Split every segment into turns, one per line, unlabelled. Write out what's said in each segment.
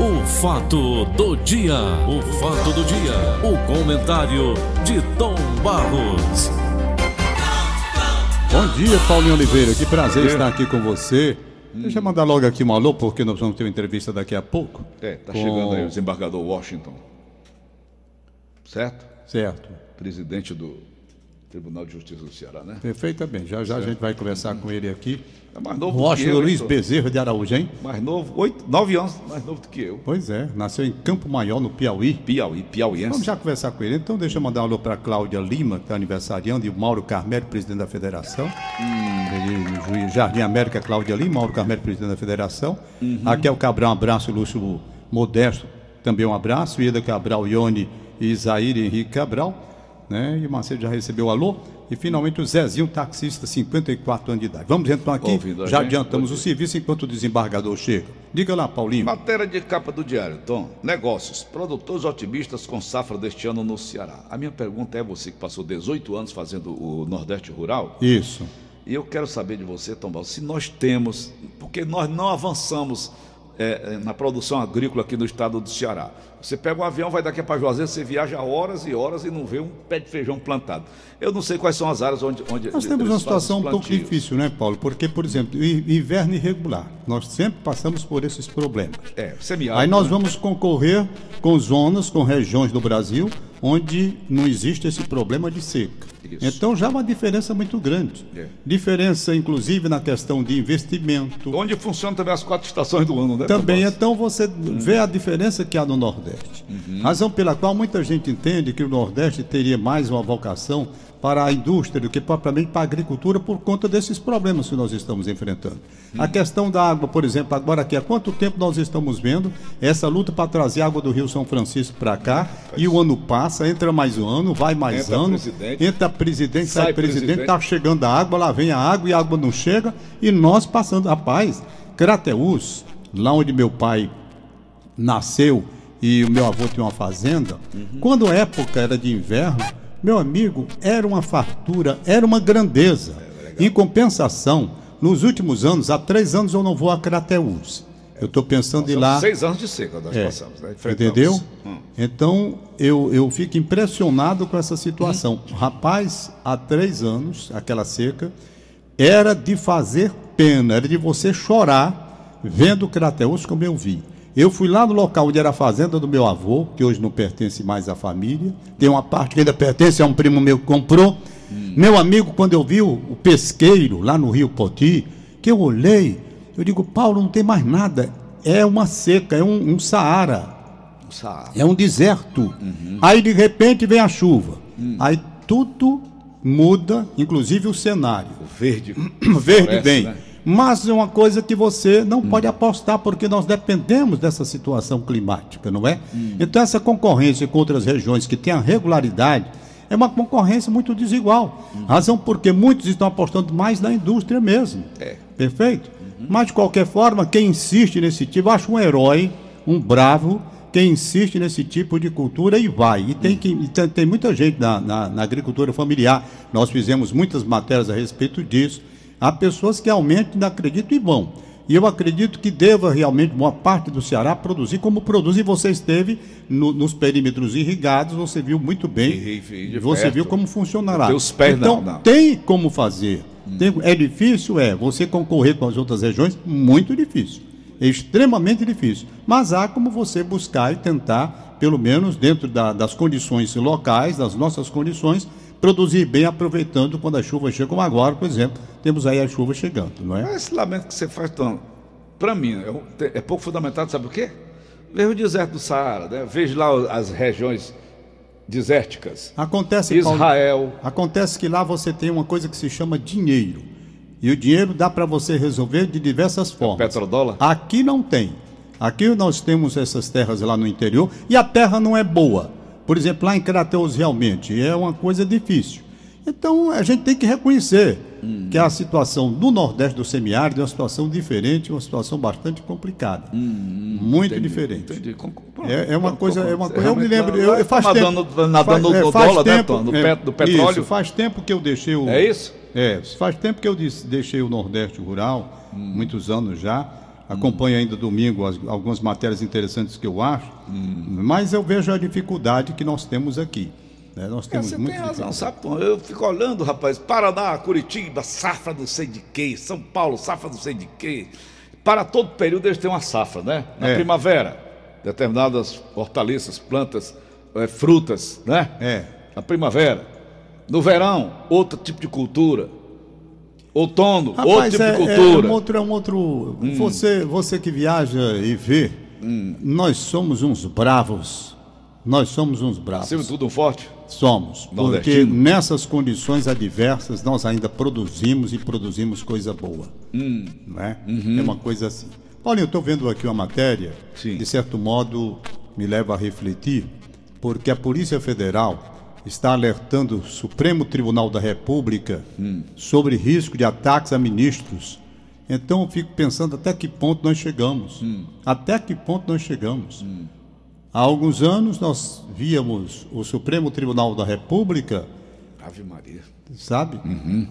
O fato do dia, o fato do dia, o comentário de Tom Barros.
Bom dia, Paulinho Oliveira. Que prazer estar aqui com você. Deixa eu mandar logo aqui um alô, porque nós vamos ter uma entrevista daqui a pouco.
É, tá
Com-
chegando aí o desembargador Washington. Certo?
Certo.
Presidente do Tribunal de Justiça do Ceará, né?
Perfeitamente. Já já a gente vai conversar com ele aqui.
É mais novo do que eu.
Luiz? Bezerra de Araújo, hein?
Mais novo, oito, nove anos mais novo do que eu.
Pois é, nasceu em Campo Maior, no Piauí.
Piauí, piauiense.
Vamos já conversar com ele. Então, deixa eu mandar um alô para Cláudia Lima, que está aniversariando, e o Mauro Carmelo, presidente da federação. Ele, juiz Jardim América, Cláudia Lima, Mauro Carmelo, presidente da federação. Raquel Cabral, um abraço, Lúcio Modesto, também um abraço. Ieda Cabral, Ione e Isaíra Henrique Cabral. Né? E o Macedo já recebeu o alô. E finalmente o Zezinho, taxista, 54 anos de idade. Vamos então aqui,
Ouvindo
já
gente?
adiantamos o serviço enquanto o desembargador chega. Diga lá, Paulinho.
Matéria de capa do diário, Tom. Negócios. Produtores otimistas com safra deste ano no Ceará. A minha pergunta é você que passou 18 anos fazendo o Nordeste Rural.
Isso.
E eu quero saber de você, Tom Bal, se nós temos, porque nós não avançamos é, é, na produção agrícola aqui no estado do Ceará. Você pega um avião, vai daqui para Juazeiro, você viaja horas e horas e não vê um pé de feijão plantado. Eu não sei quais são as áreas onde. onde
Nós temos uma situação um pouco difícil, né, Paulo? Porque, por exemplo, inverno irregular. Nós sempre passamos por esses problemas.
É, semiárido.
Aí nós
né?
vamos concorrer com zonas, com regiões do Brasil onde não existe esse problema de seca.
Isso.
Então já é uma diferença muito grande.
É.
Diferença, inclusive, na questão de investimento.
Onde funcionam também as quatro estações do ano, né?
Também, então, você vê a diferença que há no Nordeste. Razão pela qual muita gente entende que o Nordeste teria mais uma vocação para a indústria do que propriamente para a agricultura por conta desses problemas que nós estamos enfrentando. A questão da água, por exemplo, agora aqui, há quanto tempo nós estamos vendo essa luta para trazer água do Rio São Francisco para cá e o ano passa, entra mais um ano, vai mais
Entra
ano,
presidente,
entra presidente, sai,
sai
presidente, está chegando a água, lá vem a água e a água não chega e nós passando. Rapaz, Crateús, lá onde meu pai nasceu e o meu avô tinha uma fazenda, quando a época era de inverno, meu amigo, era uma fartura, era uma grandeza. em compensação, nos últimos anos, há três anos eu não vou a Crateús. Eu estou pensando em lá.
seis anos de seca nós
É,
passamos, né?
Entendeu?
Hum.
Então, eu, eu fico impressionado com essa situação.
Hum.
Rapaz, há três anos, aquela seca, era de fazer pena, era de você chorar vendo o Crateus como eu vi. Eu fui lá no local onde era a fazenda do meu avô, que hoje não pertence mais à família. Tem uma parte que ainda pertence a um primo meu que comprou. Meu amigo, quando eu vi o, o pesqueiro lá no Rio Poti, que eu olhei, eu digo, Paulo, não tem mais nada. É uma seca, é um, um Saara.
Saara.
É um deserto. Aí de repente vem a chuva. Aí tudo muda, inclusive o cenário.
O verde.
Verde
floresce,
vem.
né?
Mas é uma coisa que você não pode apostar, porque nós dependemos dessa situação climática, não é? Então, essa concorrência com outras regiões que têm a regularidade é uma concorrência muito desigual. Razão porque muitos estão apostando mais na indústria mesmo.
É.
Perfeito? Mas, de qualquer forma, quem insiste nesse tipo, eu acho um herói, um bravo, quem insiste nesse tipo de cultura e vai. E tem, que, e tem, tem muita gente na, na, na agricultura familiar. Nós fizemos muitas matérias a respeito disso. Há pessoas que realmente não acreditam e vão. E eu acredito que deva realmente, boa parte do Ceará, produzir como produz. E você esteve no- nos perímetros irrigados, você viu muito bem. Você
perto.
viu como funcionará.
Pés,
então,
não, não.
tem como fazer. Tem- é difícil? É. Você concorrer com as outras regiões? Muito difícil. É extremamente difícil. Mas há como você buscar e tentar, pelo menos dentro da- das condições locais, das nossas condições, produzir bem, aproveitando quando as chuvas chegam. Como agora, por exemplo, temos aí a chuva chegando, não é?
Mas esse lamento que você faz, Tom, para mim, é, é pouco fundamentado, sabe o quê? Veja o deserto do Saara, né? veja lá as regiões desérticas.
Acontece, Paulo,
Israel.
acontece que lá você tem uma coisa que se chama dinheiro. E o dinheiro dá para você resolver de diversas formas.
petrodólar?
Aqui não tem. Aqui nós temos essas terras lá no interior e a terra não é boa. Por exemplo, lá em Crateus realmente é uma coisa difícil. Então a gente tem que reconhecer que a situação do Nordeste do semiárido é uma situação diferente, uma situação bastante complicada. Muito
Entendi,
diferente.
entendi.
É, é uma coisa, é uma coisa. Eu me lembro, eu, faz
tá
tempo,
nadando, nadando
faz- é,
no
faz
dólar, né,
tempo,
Tom? Do,
é,
do petróleo.
Isso, faz tempo que eu deixei o.
É isso?
É, faz tempo que eu deixei o Nordeste rural, muitos anos já. Acompanho ainda domingo as, algumas matérias interessantes que eu acho, mas eu vejo a dificuldade que nós temos aqui. né? Nós
É,
temos
você
muita
tem razão, sabe? Tom? Eu fico olhando, rapaz, Paraná, Curitiba, safra não sei de quê, São Paulo, safra não sei de quê. Para todo período eles têm uma safra, né? Na
É.
primavera, determinadas hortaliças, plantas, eh, frutas, né?
É.
Na primavera. No verão, outro tipo de cultura. Outono,
Rapaz,
tipo
é,
de cultura.
é um outro, é um outro. Você, você que viaja e vê, nós somos uns bravos. Nós somos uns bravos.
Acima tudo um forte.
Somos. Porque nessas condições adversas nós ainda produzimos e produzimos coisa boa. Não é? é uma coisa assim. Olha, eu estou vendo aqui uma matéria,
Sim.
de certo modo me leva a refletir, porque a Polícia Federal está alertando o Supremo Tribunal da República sobre risco de ataques a ministros. Então eu fico pensando até que ponto nós chegamos. Até que ponto nós chegamos. Há alguns anos nós víamos o Supremo Tribunal da República,
Ave Maria.
sabe?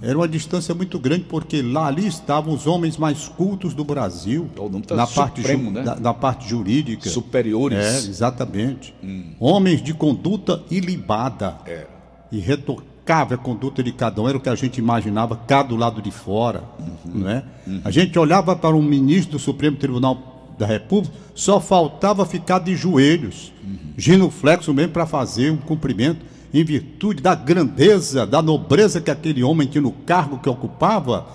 Era uma distância muito grande porque lá ali estavam os homens mais cultos do Brasil,
nome tá
na parte
Supremo, né?
da, da parte jurídica.
Superiores.
É, exatamente. Homens de conduta ilibada.
É.
Irretocável a conduta de cada um, era o que a gente imaginava cá do lado de fora.
Uhum.
Não é? A gente olhava para um ministro do Supremo Tribunal da República, só faltava ficar de joelhos,
Uhum.
genuflexo mesmo para fazer um cumprimento, em virtude da grandeza, da nobreza que aquele homem tinha no cargo que ocupava,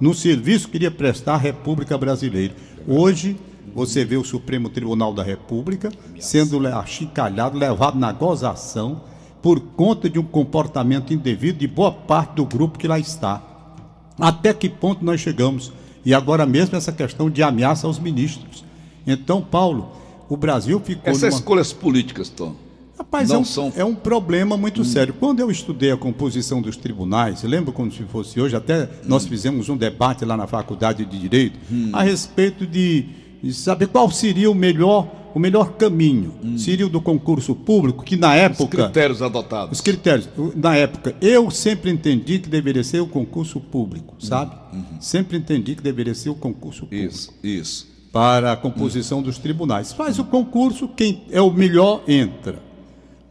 no serviço que iria prestar à República Brasileira. Hoje, você vê o Supremo Tribunal da República sendo achincalhado, levado na gozação, por conta de um comportamento indevido de boa parte do grupo que lá está. Até que ponto nós chegamos? E agora mesmo essa questão de ameaça aos ministros. Então, Paulo, o Brasil ficou
Essas
numa...
escolhas políticas, Tom.
Rapaz, é, um,
são- Hum.
é um problema muito sério. Quando eu estudei a composição dos tribunais, lembro como se fosse hoje, até
Hum.
nós fizemos um debate lá na Faculdade de Direito a respeito de, de saber qual seria o melhor, o melhor caminho. Seria o do concurso público, que na
Hum. Os
época.
critérios adotados.
Os critérios. Na época, eu sempre entendi que deveria ser o concurso público, sabe? Sempre entendi que deveria ser o concurso público
Isso, isso.
para a composição dos tribunais. Faz o concurso, quem é o melhor entra.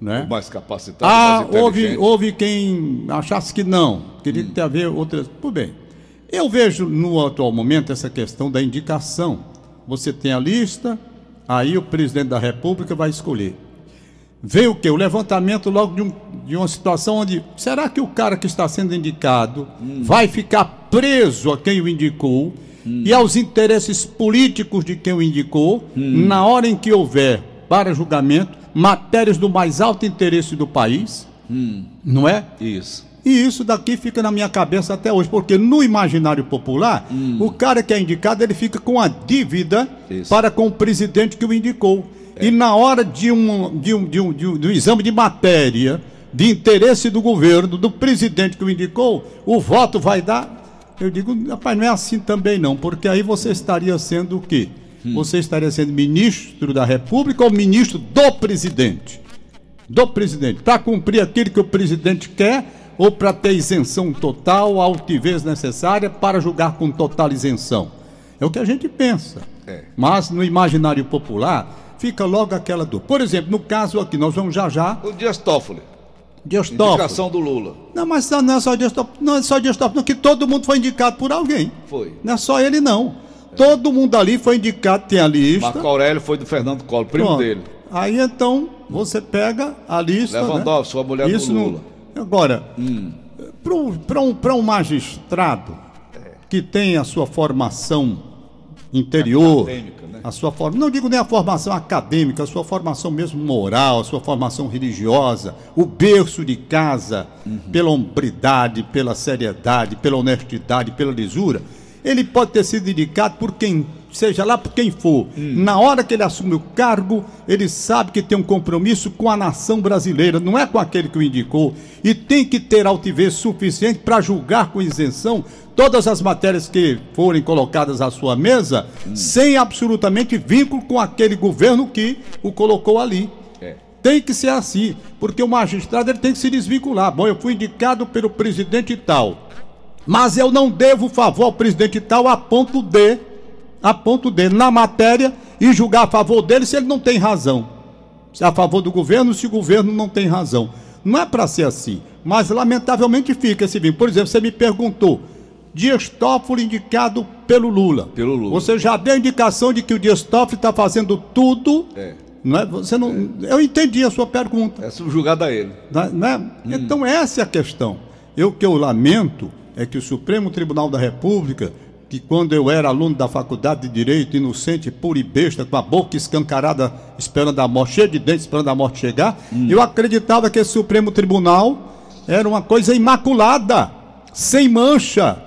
Né?
O mais capacitado,
Ah,
mais
houve, houve quem achasse que não, queria ter a ver outras. Tudo bem. Eu vejo no atual momento essa questão da indicação. Você tem a lista, aí o presidente da República vai escolher. Veio o quê? O levantamento logo de, um- de uma situação onde. Será que o cara que está sendo indicado vai ficar preso a quem o indicou e aos interesses políticos de quem o indicou, na hora em que houver para julgamento matérias do mais alto interesse do país? Não é?
Isso.
E isso daqui fica na minha cabeça até hoje, porque no imaginário popular, o cara que é indicado, ele fica com a dívida
Isso.
para com o presidente que o indicou. E na hora de um, de um, de um, de um, de um exame de matéria, de interesse do governo, do presidente que o indicou, o voto vai dar. Eu digo, rapaz, não é assim também não, porque aí você estaria sendo o quê? Você estaria sendo ministro da República ou ministro do presidente? do presidente, para cumprir aquilo que o presidente quer ou para ter isenção total, a altivez necessária para julgar com total isenção. É o que a gente pensa.
É.
Mas no imaginário popular fica logo aquela dúvida. Por exemplo, no caso aqui, nós vamos já já
O Dias Toffoli.
Dias Toffoli.
Indicação do Lula.
Não, mas não é só Dias Toffoli, não é só Dias Toffoli, não, que todo mundo foi indicado por alguém.
Foi.
Não é só ele não. Todo mundo ali foi indicado, tem a lista.
Marco Aurélio foi do Fernando Collor, primo
Pronto.
dele.
Aí então você pega a lista.
Lewandowski,
né?
a mulher do
Isso não-
Lula.
Agora, para um, pra um, magistrado que tem a sua formação interior,
Acadêmica, né?
a sua forma, não digo nem a formação acadêmica, a sua formação mesmo moral, a sua formação religiosa, o berço de casa, pela hombridade, pela seriedade, pela honestidade, pela lisura, ele pode ter sido indicado por quem, seja lá por quem for. Na hora que ele assume o cargo, ele sabe que tem um compromisso com a nação brasileira, não é com aquele que o indicou, e tem que ter altivez suficiente para julgar com isenção todas as matérias que forem colocadas à sua mesa, sem absolutamente vínculo com aquele governo que o colocou ali.
É.
Tem que ser assim, porque o magistrado ele tem que se desvincular. Bom, eu fui indicado pelo presidente tal, mas eu não devo favor ao presidente tal a ponto de a ponto dele, na matéria, e julgar a favor dele se ele não tem razão. Se é a favor do governo, se o governo não tem razão. Não é para ser assim. Mas, lamentavelmente, fica esse vinho. Por exemplo, você me perguntou. Dias Toffoli indicado pelo Lula.
Pelo Lula.
Você já deu a indicação de que o Dias Toffoli está fazendo tudo.
É.
Não é? Você não, é. Eu entendi a sua pergunta.
É subjugado a ele.
Não é? Hum. Então, essa é a questão. Eu que eu lamento é que o Supremo Tribunal da República que quando eu era aluno da faculdade de Direito, inocente, puro e besta, com a boca escancarada, esperando a morte, cheia de dentes, esperando a morte chegar, hum. eu acreditava que esse Supremo Tribunal era uma coisa imaculada, sem mancha.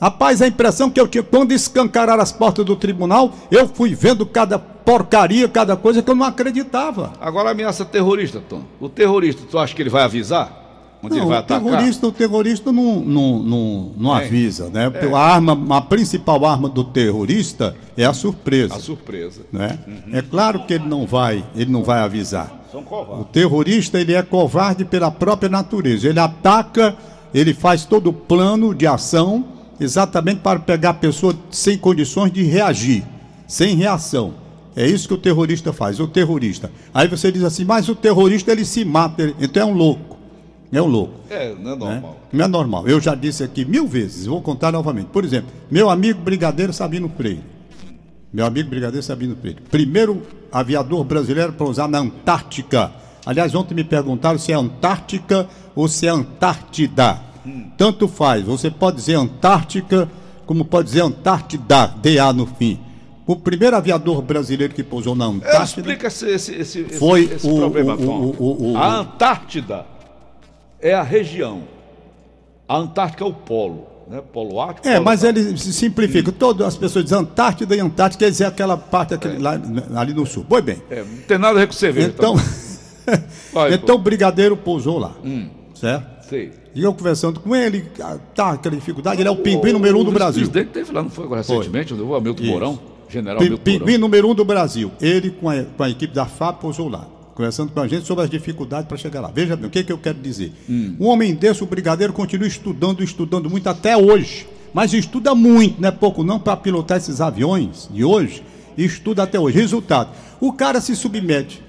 Rapaz, a impressão que eu tinha, quando escancararam as portas do tribunal, eu fui vendo cada porcaria, cada coisa que eu não acreditava.
Agora ameaça terrorista, Tom. O terrorista, tu acha que ele vai avisar?
Onde não, ele vai o atacar? Terrorista, o terrorista não, não, não, não avisa, né? É. A, arma, a principal arma do terrorista é a surpresa.
A surpresa.
Né? Uhum. É claro que ele não vai, ele não vai avisar. O terrorista ele é covarde pela própria natureza. Ele ataca, ele faz todo o plano de ação exatamente para pegar a pessoa sem condições de reagir, sem reação. É isso que o terrorista faz, o terrorista. Aí você diz assim, mas o terrorista ele se mata, ele... então é um louco. É um louco.
É, não é normal. Né?
Não é normal. Eu já disse aqui mil vezes, vou contar novamente. Por exemplo, meu amigo Brigadeiro Sabino Freire. Meu amigo Brigadeiro Sabino Freire. Primeiro aviador brasileiro para usar na Antártica. Aliás, ontem me perguntaram se é Antártica ou se é Antártida. Hum. Tanto faz. Você pode dizer Antártica, como pode dizer Antártida, DA no fim. O primeiro aviador brasileiro que pousou na Antártida.
Explica esse, esse, esse,
foi
esse
o,
problema,
o, o,
o, A Antártida é a região. A Antártica é o polo, né? Polo Ártico.
É,
polo
mas ele simplifica. Todas as pessoas dizem Antártida e Antártica, quer dizer aquela parte aquele, é. lá, ali no sul. Pois bem.
É, não tem nada a ver com cerveja.
Então, então o brigadeiro pousou lá. Hum. Certo?
Sei.
E eu conversando com ele, ah, tá aquela dificuldade, ele é o pinguim número um do Brasil. O
presidente teve lá, não foi agora recentemente, o Hamilton Mourão, general
Hamilton Pinguim número um do Brasil. Ele com a, com a equipe da FAP pousou lá conversando com a gente sobre as dificuldades para chegar lá. Veja bem, o que, que eu quero dizer? Hum. Um homem desse, o brigadeiro, continua estudando, estudando muito até hoje. Mas estuda muito, não é pouco não, para pilotar esses aviões de hoje. Estuda até hoje. Resultado: o cara se submete.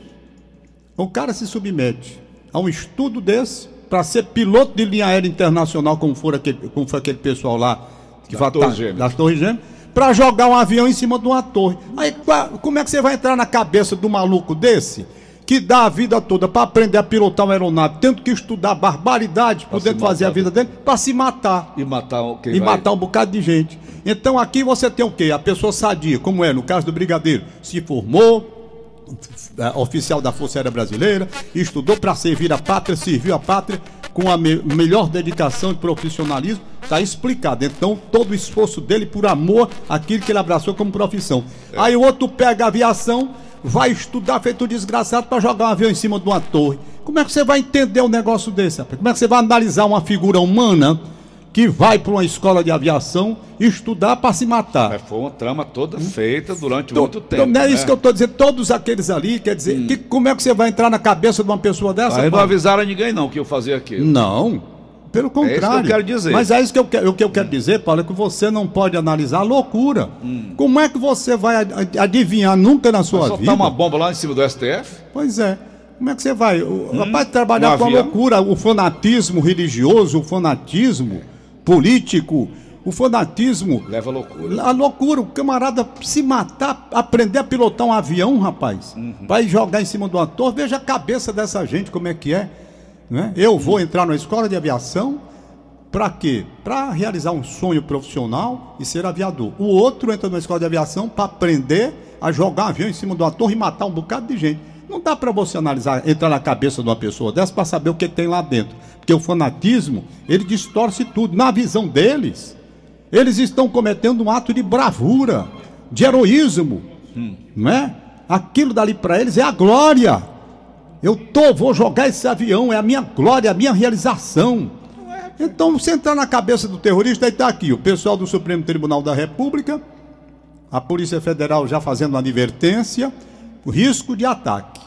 O cara se submete a um estudo desse para ser piloto de linha aérea internacional, como, for aquele, como foi aquele pessoal lá que da Torre das Torres Gêmeas, para jogar um avião em cima de uma torre. Aí como é que você vai entrar na cabeça do maluco desse? Que dá a vida toda para aprender a pilotar uma aeronave, tendo que estudar barbaridade, podendo fazer a vida dele, para se matar.
E matar quem
E vai... matar um bocado de gente. Então aqui você tem o quê? A pessoa sadia, como é no caso do Brigadeiro, se formou, é, oficial da Força Aérea Brasileira, estudou para servir a pátria, serviu a pátria com a me melhor dedicação e profissionalismo, está explicado. Então, todo o esforço dele por amor àquilo que ele abraçou como profissão. É. Aí o outro pega a aviação vai estudar feito um desgraçado para jogar um avião em cima de uma torre. Como é que você vai entender um negócio desse? Rapaz? Como é que você vai analisar uma figura humana que vai para uma escola de aviação estudar para se matar?
Mas foi uma trama toda feita durante muito então, tempo.
Não é né? isso que eu estou dizendo. Todos aqueles ali, quer dizer, hum. que, como é que você vai entrar na cabeça de uma pessoa dessa?
Aí não avisaram ninguém não que eu fazia aquilo.
Não. Pelo contrário. É isso que eu
quero dizer.
Mas é isso que eu, quero, o que eu quero dizer, Paulo, é que você não pode analisar a loucura. Hum. Como é que você vai adivinhar nunca na sua vida?
Soltar uma bomba lá em cima do STF?
Pois é. Como é que você vai? O hum. rapaz trabalhar com a loucura, o fanatismo religioso, o fanatismo político, o fanatismo.
Leva a loucura.
A loucura, o camarada se matar, aprender a pilotar um avião, rapaz. Uhum. Vai jogar em cima do ator. Veja a cabeça dessa gente, como é que é. Né? Eu vou entrar na escola de aviação para quê? Para realizar um sonho profissional e ser aviador. O outro entra na escola de aviação para aprender a jogar um avião em cima de uma torre e matar um bocado de gente. Não dá para você analisar, entrar na cabeça de uma pessoa dessa para saber o que tem lá dentro. Porque o fanatismo, ele distorce tudo. Na visão deles, eles estão cometendo um ato de bravura, de heroísmo. Hum. Não é? Aquilo dali para eles é a glória. Eu tô, vou jogar esse avião, é a minha glória, a minha realização. Então, se entrar na cabeça do terrorista, aí está aqui, o pessoal do Supremo Tribunal da República, a Polícia Federal já fazendo uma advertência, o risco de ataque.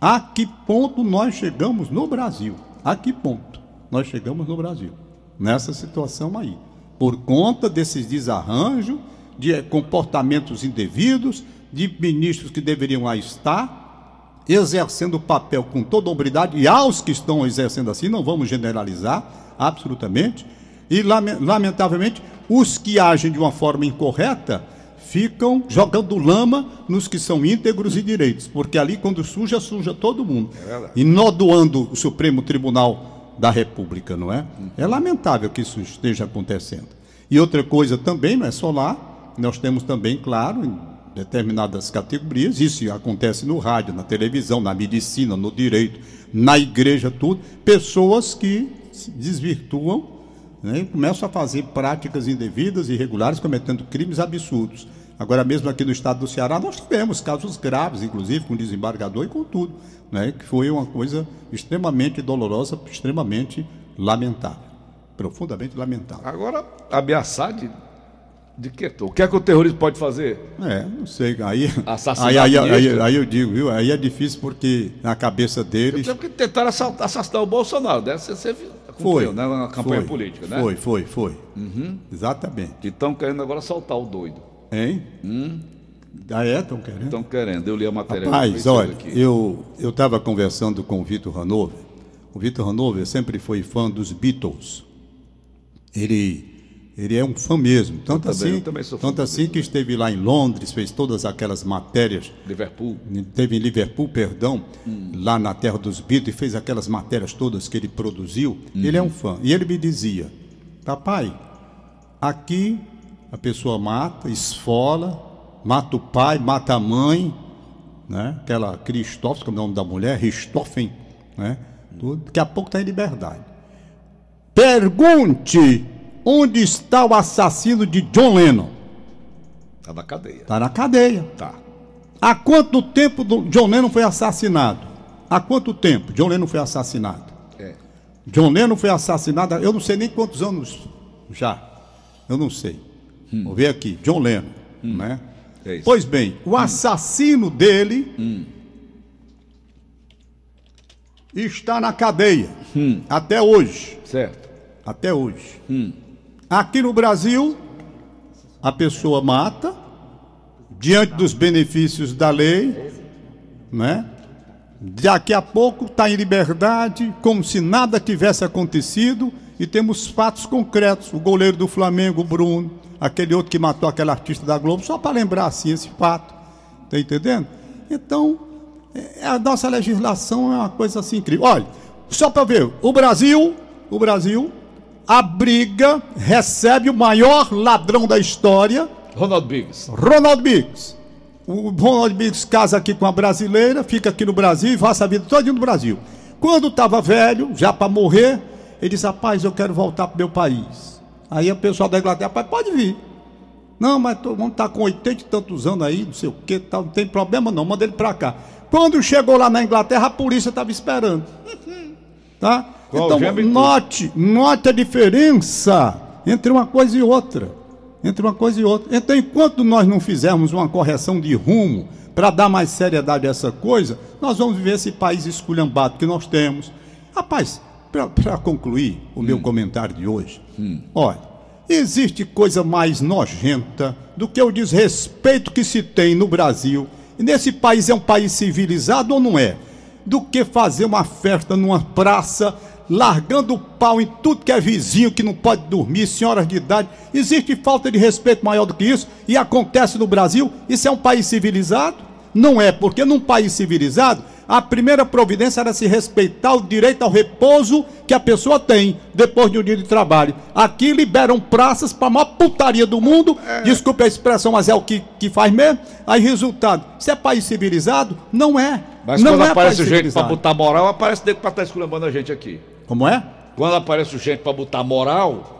A que ponto nós chegamos no Brasil? A que ponto nós chegamos no Brasil? Nessa situação aí. Por conta desses desarranjos de comportamentos indevidos, de ministros que deveriam lá estar, exercendo o papel com toda hombridade, e aos que estão exercendo assim, não vamos generalizar, absolutamente, e lamentavelmente, os que agem de uma forma incorreta ficam jogando lama nos que são íntegros e direitos, porque ali quando suja, suja todo mundo. É e nodoando o Supremo Tribunal da República, não é? É lamentável que isso esteja acontecendo. E outra coisa também, não é só lá, nós temos também, claro, determinadas categorias, isso acontece no rádio, na televisão, na medicina, no direito, na igreja, tudo, pessoas que se desvirtuam né, e começam a fazer práticas indevidas, irregulares, cometendo crimes absurdos. Agora mesmo aqui no estado do Ceará nós tivemos casos graves, inclusive com desembargador e com tudo, né, que foi uma coisa extremamente dolorosa, extremamente lamentável, profundamente lamentável.
Agora, ameaçar de, de que? O que é que o terrorismo pode fazer?
É, não sei, aí, aí, aí, aí, aí, eu digo, viu, aí é difícil porque na cabeça deles...
Porque tentaram assassinar o Bolsonaro, deve ser, ser
foi,
né, na campanha foi, política, né?
Foi, foi, foi. Uhum. Exatamente.
E estão querendo agora soltar o doido.
Hein? Hum. Ah, é? Estão querendo?
Estão querendo. Eu li a matéria.
Rapaz, olha, aqui. eu estava conversando com o Vitor Hanover. O Vitor Hanover sempre foi fã dos Beatles. Ele, ele é um fã mesmo. Tanto assim, tanto assim que esteve lá em Londres, fez todas aquelas matérias.
Liverpool.
Teve em Liverpool, perdão, hum. lá na terra dos Beatles, e fez aquelas matérias todas que ele produziu. Ele é um fã. E ele me dizia: Papai, aqui a pessoa mata, esfola, mata o pai, mata a mãe, né? aquela Cristófão, como é o nome da mulher, Ristoffen, né? Tudo. daqui a pouco está em liberdade. Pergunte onde está o assassino de John Lennon.
Está na cadeia.
Está na cadeia.
Tá.
Há quanto tempo John Lennon foi assassinado? Há quanto tempo John Lennon foi assassinado? É. John Lennon foi assassinado, eu não sei nem quantos anos já. Eu não sei. Hum. Vamos ver aqui, John Lennon, hum. né? É pois bem, o assassino dele hum. está na cadeia hum. até hoje.
Certo.
Até hoje. Hum. Aqui no Brasil, a pessoa mata diante dos benefícios da lei, né? Daqui a pouco está em liberdade, como se nada tivesse acontecido, e temos fatos concretos. O goleiro do Flamengo, Bruno, aquele outro que matou aquele artista da Globo, só para lembrar assim esse fato. Está entendendo? Então, é, a nossa legislação é uma coisa assim incrível. Olha, só para ver, o Brasil, o Brasil abriga, recebe o maior ladrão da história.
Ronald Biggs.
Ronald Biggs. O Ronald Biggs casa aqui com a brasileira, fica aqui no Brasil e passa a vida toda no Brasil. Quando estava velho, já para morrer, ele disse: Rapaz, eu quero voltar para o meu país. Aí o pessoal da Inglaterra, pai, pode vir. Não, mas todo mundo está com 80 e tantos anos aí, não sei o que, tá, não tem problema não, manda ele para cá. Quando chegou lá na Inglaterra, a polícia estava esperando. Tá? Então, note, note a diferença entre uma coisa e outra. Entre uma coisa e outra. Então, enquanto nós não fizermos uma correção de rumo para dar mais seriedade a essa coisa, nós vamos viver esse país esculhambado que nós temos. Rapaz, para concluir o hum. meu comentário de hoje, hum. olha, existe coisa mais nojenta do que o desrespeito que se tem no Brasil. E nesse país é um país civilizado ou não é? Do que fazer uma festa numa praça, largando o pau em tudo que é vizinho que não pode dormir, senhoras de idade. Existe falta de respeito maior do que isso e acontece no Brasil. Isso é um país civilizado? Não é, porque num país civilizado a primeira providência era se respeitar o direito ao repouso que a pessoa tem depois de um dia de trabalho. Aqui liberam praças para a maior putaria do mundo, é. desculpe a expressão, mas é o que, que faz mesmo. Aí, resultado, se é país civilizado, não é.
Mas
não
quando é aparece o gente para botar moral, aparece dentro para estar esculhambando a gente aqui.
Como é?
Quando aparece o gente para botar moral,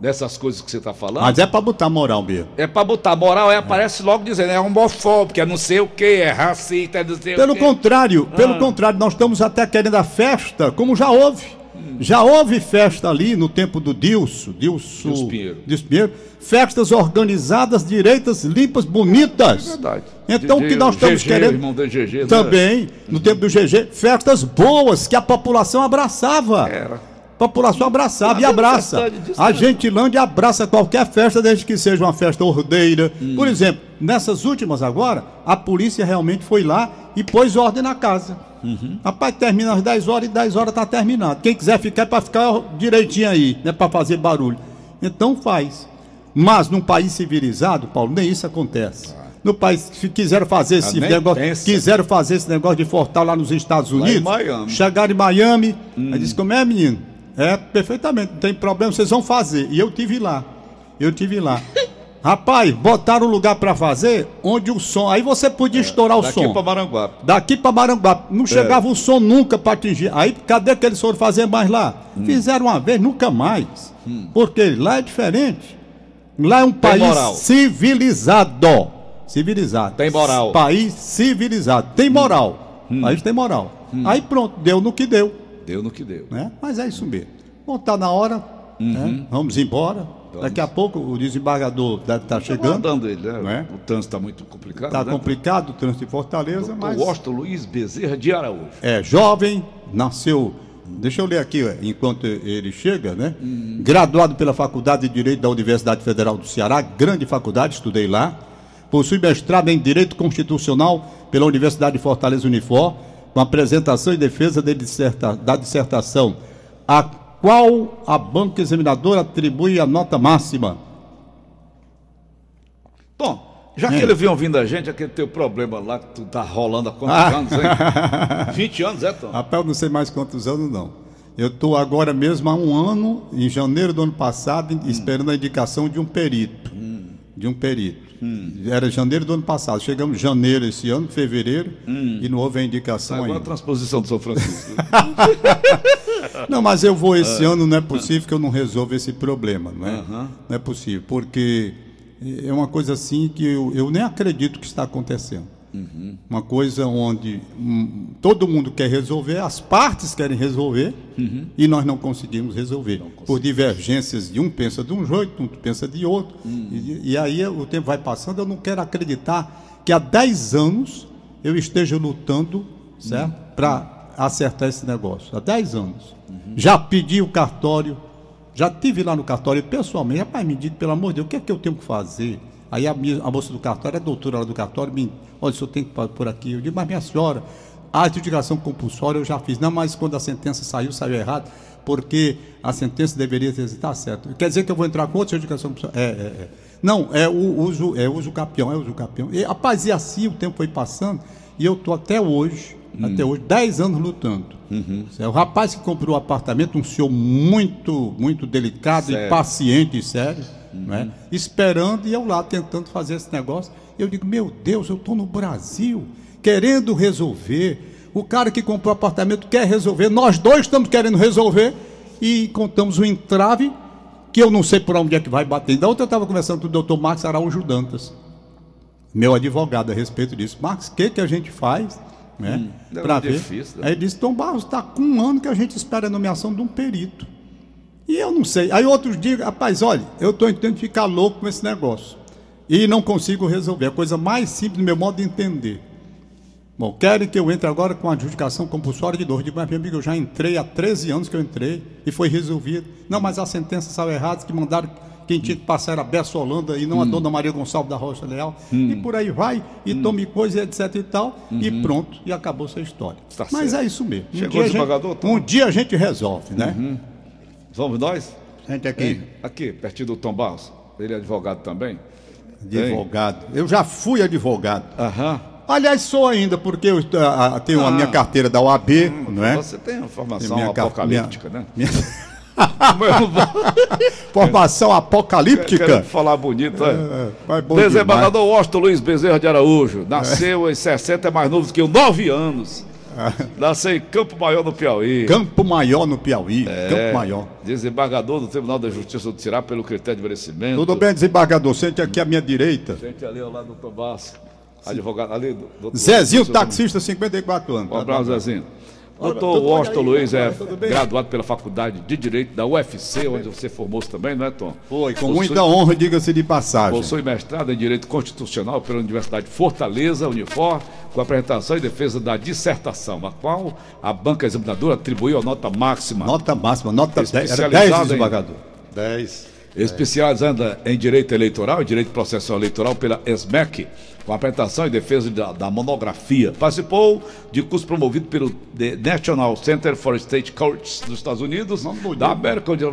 dessas coisas que você está falando.
Mas é para botar moral mesmo.
É para botar moral, aí é. aparece logo dizendo, é homofóbico, é não sei o que, é racista, é não sei
pelo
o
quê. contrário, ah. pelo contrário, nós estamos até querendo a festa, como já houve. Hum. Já houve festa ali no tempo do Dilso, Dilso, Dilso Pinheiro. Dilso Pinheiro. Festas organizadas, direitas, limpas, bonitas. É verdade. Então o que nós estamos querendo. Irmão GG, né? também, no tempo do GG, festas boas que a população abraçava. Era. população abraçava e abraça.
disso,
A? Gentilândia abraça qualquer festa, desde que seja uma festa ordeira.
Hum.
Por exemplo, nessas últimas agora, a polícia realmente foi lá e pôs ordem na casa.
Uhum.
Rapaz, termina às 10 horas e 10 horas tá terminado. Quem quiser ficar é para ficar direitinho aí, não é para fazer barulho. Então faz. Mas num país civilizado, Paulo, nem isso acontece. No país que quiseram fazer esse
Ah, nem
negócio,
pensa.
quiseram fazer esse negócio de fortal lá nos Estados
em
Unidos.
Miami. Hum.
Chegaram em Miami, aí disse como é, menino? É, perfeitamente, não tem problema, vocês vão fazer. E eu tive lá. Eu tive lá. Rapaz, botaram um lugar para fazer onde o som. Aí você podia estourar o
É, Daqui
som.
para Maranguape.
Daqui para Maranguape. Não chegava o som nunca para atingir. Aí cadê que eles foram fazer mais lá?
Hum.
Fizeram uma vez, nunca mais. Porque lá é diferente. Lá é um país
moral.
civilizado. Civilizado.
Tem moral.
País civilizado. Tem moral. País tem moral. Aí pronto, deu no que deu.
Deu no que deu.
Né? Mas é isso mesmo. Bom, tá na hora. Né? Vamos embora. Daqui a pouco o desembargador deve estar chegando.
Aguardando ele, né?
Não é?
O trânsito está muito complicado.
Está
né?
complicado o trânsito de Fortaleza,
O
mas.
Washington Luiz Bezerra de Araújo.
É jovem, nasceu. Deixa eu ler aqui, ó, enquanto ele chega, né? Graduado pela Faculdade de Direito da Universidade Federal do Ceará, grande faculdade, estudei lá. Possui mestrado em Direito Constitucional pela Universidade de Fortaleza Unifor, com apresentação e defesa de disserta- da dissertação, a qual a banca examinadora atribui a nota máxima.
Tom, já
É.
que ele vinha ouvindo a gente, aquele teu problema lá que tu tá rolando há quantos
Ah.
anos, hein? 20 anos, é, Tom?
Rapaz, eu não sei mais quantos anos, não. Eu estou agora mesmo há um ano, em janeiro do ano passado,
Hum.
esperando a indicação de um perito. De um perito. Era janeiro do ano passado. Chegamos em janeiro esse ano, fevereiro, e não houve a indicação
Agora a
ainda.
transposição do São Francisco.
Não, mas eu vou esse ano, não é possível que eu não resolva esse problema, não é?
Aham.
Não é possível, porque é uma coisa assim que eu, eu nem acredito que está acontecendo. Uma coisa onde hum, todo mundo quer resolver, as partes querem resolver e nós não conseguimos resolver. Por divergências de um pensa de um jeito, outro pensa de outro. E, e aí o tempo vai passando, eu não quero acreditar que há 10 anos eu esteja lutando, certo? Para acertar esse negócio. Há 10 anos. Já pedi o cartório, já tive lá no cartório pessoalmente, rapaz, me diga, pelo amor de Deus, o que é que eu tenho que fazer? Aí a, minha- a moça do cartório, a doutora lá do cartório, me, olha, o senhor tem que por aqui. Eu digo, mas minha senhora, a adjudicação compulsória eu já fiz. Não, mas quando a sentença saiu, saiu errado, porque a sentença deveria ter tá certo. Quer dizer que eu vou entrar com outra adjudicação compulsória? É, é, é. Não, é o uso, é uso capião, é uso capião. E, rapaz, e assim o tempo foi passando, e eu tô até hoje, até hoje, 10 anos lutando. É o rapaz que comprou o apartamento, um senhor muito, muito delicado e
Sério.
paciente e sério, né? esperando e eu lá tentando fazer esse negócio. Eu digo, meu Deus, eu estou no Brasil, querendo resolver. O cara que comprou o apartamento quer resolver, nós dois estamos querendo resolver e encontramos um entrave que eu não sei por onde é que vai bater. Da outra eu estava conversando com o doutor Marcos Araújo Dantas, meu advogado, a respeito disso. Marcos, o que, que a gente faz? Né?
deve
Para ver.
difícil, né?
Aí ele disse, Tom Barros, está com um ano que a gente espera a nomeação de um perito. E eu não sei. Aí outros dias, rapaz, olha, eu estou tentando ficar louco com esse negócio. E não consigo resolver. É a coisa mais simples do meu modo de entender. Bom, querem que eu entre agora com a adjudicação compulsória de dor. Digo, mas meu amigo, eu já entrei há 13 anos que eu entrei e foi resolvido. Não, mas a sentença saiu errada, que mandaram quem tinha que passar era a Bessa Holanda e não a Dona Maria Gonçalves da Rocha Leal. E por aí vai, e tome coisa, etc e tal, e pronto, e acabou essa história.
Tá
mas
certo.
é isso mesmo. Um
Chegou o
a gente-
desembargador, Tom?
Um dia a gente resolve, né?
Vamos nós?
Gente aqui,
Hein? Aqui, pertinho do Tom Barros. Ele é advogado também?
advogado. Eu já fui advogado.
Aham.
Aliás, sou ainda, porque eu ah, ah, tenho a
Ah.
minha carteira da OAB, não é?
Você tem uma formação
Minha
apocalíptica,
minha-
né?
minha- Formação apocalíptica.
querendo falar bonito, é?
É, bom
Desembargador Washington Luiz Bezerra de Araújo. Nasceu em 60, é mais novo que eu, 9 anos. Nasceu em Campo Maior, no Piauí.
Campo Maior no Piauí.
É,
Campo Maior.
Desembargador do Tribunal da Justiça do Ceará pelo critério de merecimento.
Tudo bem, desembargador? Sente aqui à minha direita.
Gente ali ao lado do Tomás. Advogado ali. Do, do,
Zezinho,
do-
taxista, 54 anos.
Um abraço, Zezinho. Doutor Washington Luiz é graduado pela Faculdade de Direito da UFC, onde você formou-se também, não é, Tom?
Foi, com muita honra, diga-se de passagem.
Possui mestrado em Direito Constitucional pela Universidade de Fortaleza, Unifor, com apresentação e defesa da dissertação, a qual a banca examinadora atribuiu a nota máxima.
Nota máxima, nota 10, era
Especializado
10
em-
desembargador.
10.
Especializada em Direito Eleitoral e Direito Processual Eleitoral pela ESMEC, com apresentação e defesa da, da monografia. Participou de curso promovido pelo The National Center for State Courts dos Estados Unidos, da América, onde...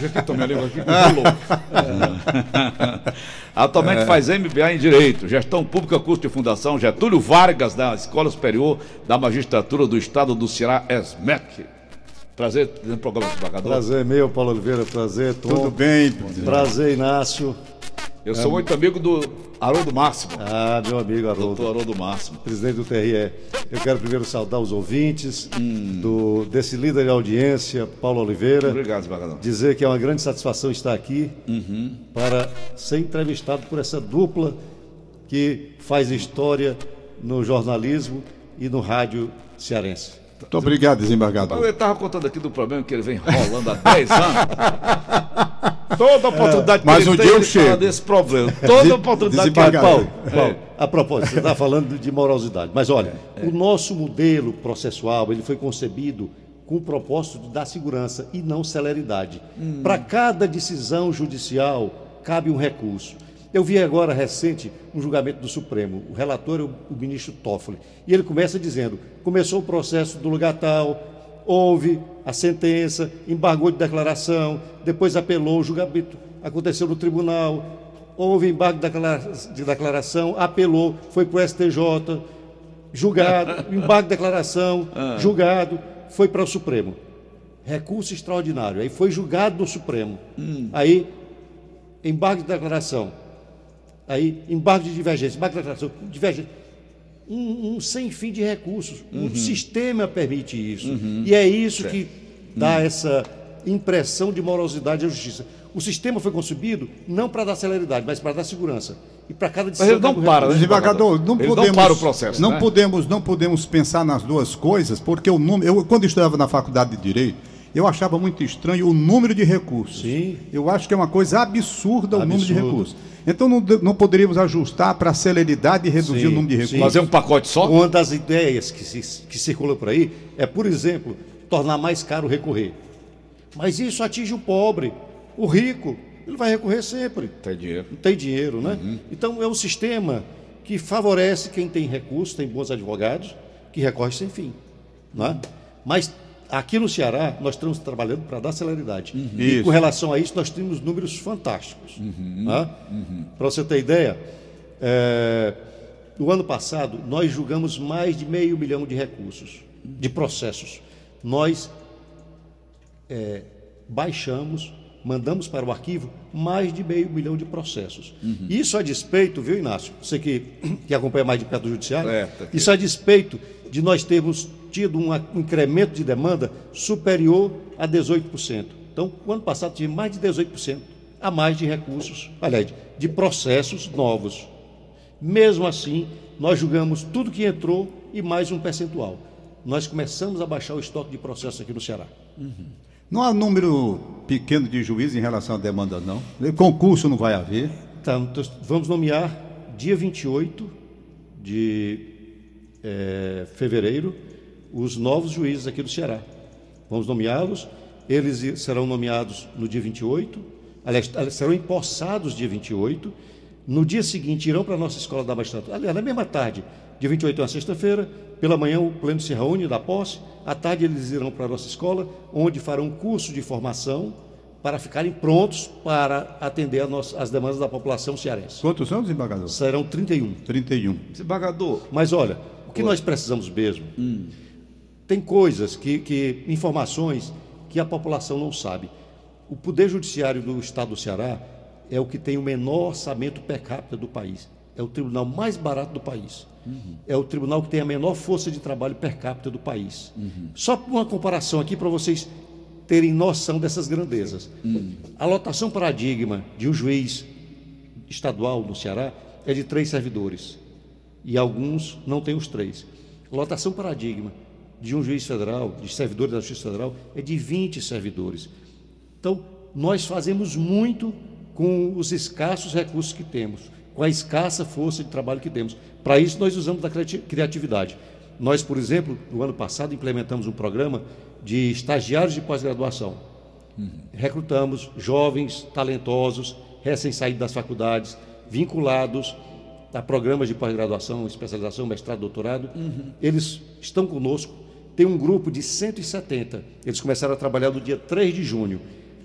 Já que tomei a língua aqui, rolou. Atualmente faz MBA em Direito, Gestão Pública, curso de Fundação Getúlio Vargas, da Escola Superior da Magistratura do Estado do Ceará, ESMEC. Prazer no programa desembargador.
Prazer meu, Paulo Oliveira. Prazer, Tom.
Tudo bem?
Prazer, Inácio.
Eu sou muito amigo do Haroldo Máximo.
Ah, meu amigo Haroldo.
Doutor Haroldo Máximo.
presidente do TRE. Eu quero primeiro saudar os ouvintes
Hum.
do, desse líder de audiência, Paulo Oliveira.
Obrigado, desembargador.
Dizer que é uma grande satisfação estar aqui
Uhum.
para ser entrevistado por essa dupla que faz história no jornalismo e no rádio cearense.
Muito obrigado, desembargador.
Ele estava contando aqui do problema que ele vem rolando há 10 anos. Toda oportunidade
Mas
que
um
ele
dia
tem,
eu chego.
desse problema. Toda oportunidade que ele
Desembargador.
Paulo,
Paulo, a propósito, você está falando de morosidade, mas olha, o nosso modelo processual ele foi concebido com o propósito de dar segurança e não celeridade. Para cada decisão judicial cabe um recurso. Eu vi agora recente um julgamento do Supremo. O relator é o, o ministro Toffoli. E ele começa dizendo: começou o processo do lugar tal, houve a sentença, embargou de declaração, depois apelou, o julgamento aconteceu no tribunal, houve embargo de declara- de declaração, apelou, foi para o STJ, julgado, embargo de declaração, julgado, foi para o Supremo. Recurso extraordinário. Aí foi julgado no Supremo. Aí, embargo de declaração. Aí, embargo de divergência, embargo de declaração, divergência. Um, um sem fim de recursos. O sistema permite isso. E é isso que dá essa impressão de morosidade à justiça. O sistema foi concebido não para dar celeridade, mas para dar segurança. E para cada decisão.
ele não para, né?
Desembargador, não
Ele não
podemos,
para o processo,
não
né?
podemos, não podemos pensar nas duas coisas, porque o número, eu quando estudava na faculdade de direito, eu achava muito estranho o número de recursos.
Sim.
Eu acho que é uma coisa absurda o número de
Absurdo.
recursos. Então não, não poderíamos ajustar para a celeridade e reduzir
Sim,
o número de
sim.
recursos.
Fazer um pacote só?
Uma das ideias que, se, que circula por aí é, por exemplo, tornar mais caro recorrer. Mas isso atinge o pobre. O rico, ele vai recorrer sempre.
Tem dinheiro.
Não tem dinheiro, né? Então é um sistema que favorece quem tem recursos, tem bons advogados, que recorre sem fim. Não é? Mas aqui no Ceará, nós estamos trabalhando para dar celeridade. E
Isso.
com relação a isso, nós temos números fantásticos. né? Para você ter ideia, é, no ano passado, nós julgamos mais de meio milhão de recursos, de processos. Nós é, baixamos, mandamos para o arquivo mais de meio milhão de processos. Isso a despeito, viu, Inácio? Você que, que acompanha mais de perto do Judiciário,
É, tá
isso a despeito de nós termos tido um incremento de demanda superior a 18%. Então, o ano passado tive mais de 18% a mais de recursos, aliás, de processos novos. Mesmo assim, nós julgamos tudo que entrou e mais um percentual. Nós começamos a baixar o estoque de processos aqui no Ceará.
Não há número pequeno de juízes em relação à demanda, não. Concurso não vai haver.
Tá, então, vamos nomear dia 28 de eh, fevereiro os novos juízes aqui do Ceará. Vamos nomeá-los. Eles serão nomeados no dia 28, aliás, serão empossados dia 28. No dia seguinte, irão para a nossa escola da magistratura. Aliás, na mesma tarde, dia 28 é uma sexta-feira, pela manhã o pleno se reúne da posse, à tarde eles irão para a nossa escola, onde farão um curso de formação para ficarem prontos para atender nossa- as demandas da população cearense.
Quantos são, desembargador?
Serão 31.
31.
Desembargador,
Mas olha, o que nós precisamos mesmo, tem coisas que, que, informações que a população não sabe. O Poder Judiciário do Estado do Ceará é o que tem o menor orçamento per capita do país. É o tribunal mais barato do país. É o tribunal que tem a menor força de trabalho per capita do país. Só por uma comparação aqui para vocês terem noção dessas grandezas. A lotação paradigma de um juiz estadual no Ceará é de três servidores e alguns não têm os três. lotação paradigma de um juiz federal, de servidores da Justiça Federal, é de 20 servidores. Então, nós fazemos muito com os escassos recursos que temos, com a escassa força de trabalho que temos. Para isso, nós usamos da criatividade. Nós, por exemplo, no ano passado, implementamos um programa de estagiários de pós-graduação. Uhum. Recrutamos jovens, talentosos, recém-saídos das faculdades, vinculados a programas de pós-graduação, especialização, mestrado, doutorado. Uhum. Eles estão conosco. Tem um grupo de 170. Eles começaram a trabalhar no dia 3 de junho.